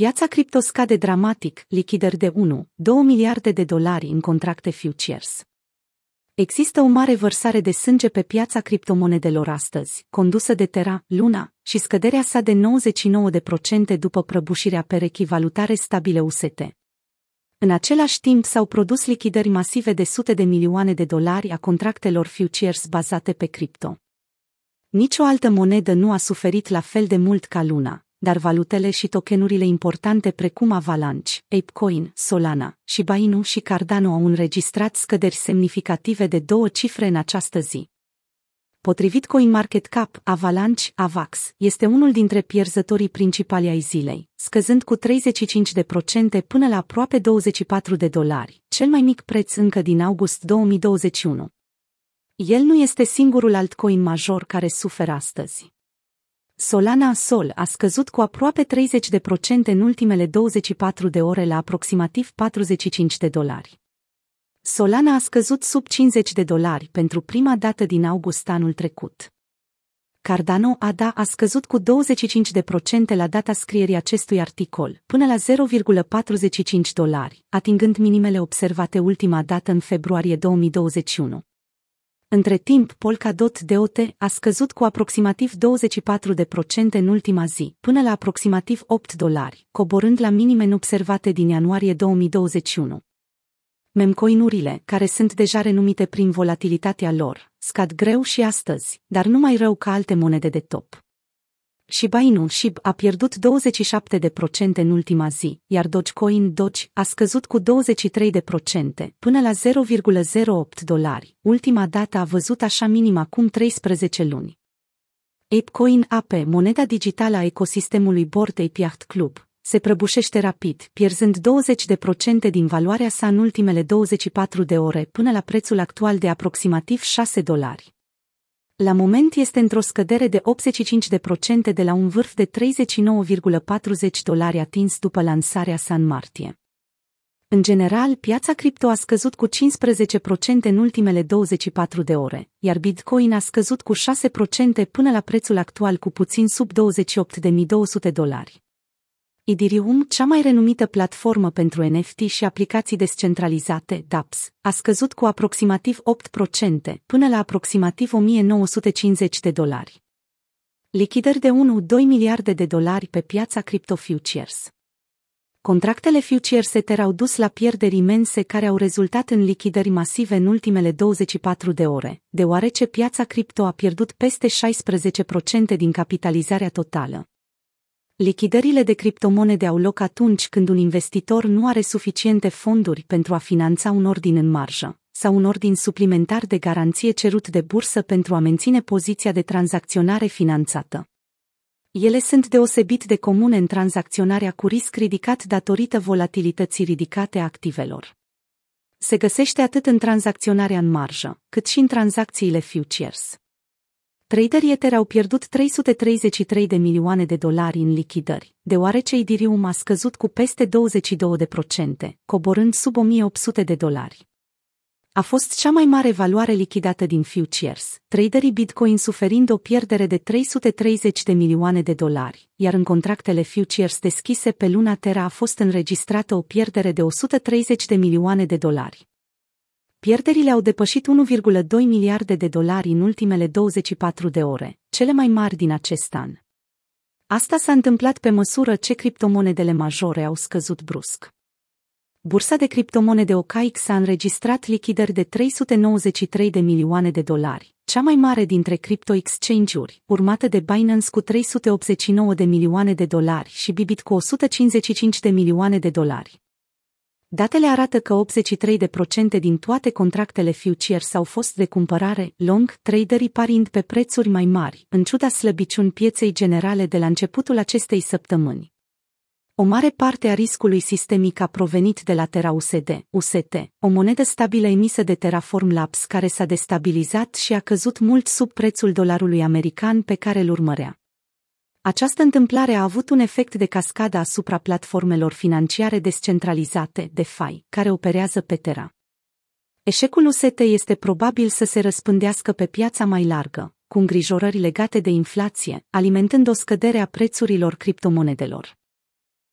Piața cripto scade dramatic, lichidări de 1, 2 miliarde de dolari în contracte futures. Există o mare vărsare de sânge pe piața criptomonedelor astăzi, condusă de Terra, Luna, și scăderea sa de 99% după prăbușirea perechii valutare stabile UST. În același timp s-au produs lichidări masive de sute de milioane de dolari a contractelor futures bazate pe cripto. Nicio altă monedă nu a suferit la fel de mult ca Luna, dar valutele și tokenurile importante precum Avalanche, ApeCoin, Solana și Bainu și Cardano au înregistrat scăderi semnificative de două cifre în această zi. Potrivit CoinMarketCap, Avalanche, Avax, este unul dintre pierzătorii principali ai zilei, scăzând cu 35% până la aproape 24 de dolari, cel mai mic preț încă din august 2021. El nu este singurul altcoin major care suferă astăzi. Solana Sol a scăzut cu aproape 30% în ultimele 24 de ore la aproximativ 45 de dolari. Solana a scăzut sub 50 de dolari pentru prima dată din august anul trecut. Cardano ADA a scăzut cu 25% la data scrierii acestui articol, până la 0,45 dolari, atingând minimele observate ultima dată în februarie 2021. Între timp, Polkadot DOT a scăzut cu aproximativ 24% în ultima zi, până la aproximativ 8 dolari, coborând la minime observate din ianuarie 2021. Memcoinurile, care sunt deja renumite prin volatilitatea lor, scad greu și astăzi, dar nu mai rău ca alte monede de top. Shiba Inu SHIB a pierdut 27% în ultima zi, iar Dogecoin Doge a scăzut cu 23% până la 0,08 dolari. Ultima dată a văzut așa minim acum 13 luni. ApeCoin AP, moneda digitală a ecosistemului Bored Ape Yacht Club, se prăbușește rapid, pierzând 20% din valoarea sa în ultimele 24 de ore până la prețul actual de aproximativ 6 dolari. La moment este într-o scădere de 85% de la un vârf de 39,40 dolari atins după lansarea sa în martie. În general, piața cripto a scăzut cu 15% în ultimele 24 de ore, iar Bitcoin a scăzut cu 6% până la prețul actual cu puțin sub 28.200 dolari. Ethereum, cea mai renumită platformă pentru NFT și aplicații descentralizate, DApps, a scăzut cu aproximativ 8% până la aproximativ 1950 de dolari. Lichidări de 1-2 miliarde de dolari pe piața crypto futures. Contractele futures Ether au dus la pierderi imense care au rezultat în lichidări masive în ultimele 24 de ore, deoarece piața cripto a pierdut peste 16% din capitalizarea totală. Lichidările de criptomonede au loc atunci când un investitor nu are suficiente fonduri pentru a finanța un ordin în marjă sau un ordin suplimentar de garanție cerut de bursă pentru a menține poziția de tranzacționare finanțată. Ele sunt deosebit de comune în tranzacționarea cu risc ridicat datorită volatilității ridicate a activelor. Se găsește atât în tranzacționarea în marjă, cât și în tranzacțiile futures. Traderii Ether au pierdut 333 de milioane de dolari în lichidări, deoarece Ethereum a scăzut cu peste 22%, coborând sub 1800 de dolari. A fost cea mai mare valoare lichidată din futures, traderii Bitcoin suferind o pierdere de 330 de milioane de dolari, iar în contractele futures deschise pe luna Terra a fost înregistrată o pierdere de 130 de milioane de dolari. Pierderile au depășit 1,2 miliarde de dolari în ultimele 24 de ore, cele mai mari din acest an. Asta s-a întâmplat pe măsură ce criptomonedele majore au scăzut brusc. Bursa de criptomonede OKX a înregistrat lichidări de 393 de milioane de dolari, cea mai mare dintre crypto exchange-uri, urmată de Binance cu 389 de milioane de dolari și Bibit cu 155 de milioane de dolari. Datele arată că 83% din toate contractele futures au fost de cumpărare long, traderii parind pe prețuri mai mari, în ciuda slăbiciuni pieței generale de la începutul acestei săptămâni. O mare parte a riscului sistemic a provenit de la Terra USD, UST, o monedă stabilă emisă de Terraform Labs care s-a destabilizat și a căzut mult sub prețul dolarului american pe care îl urmărea. Această întâmplare a avut un efect de cascadă asupra platformelor financiare descentralizate, DeFi, care operează pe Terra. Eșecul UST este probabil să se răspândească pe piața mai largă, cu îngrijorări legate de inflație, alimentând o scădere a prețurilor criptomonedelor.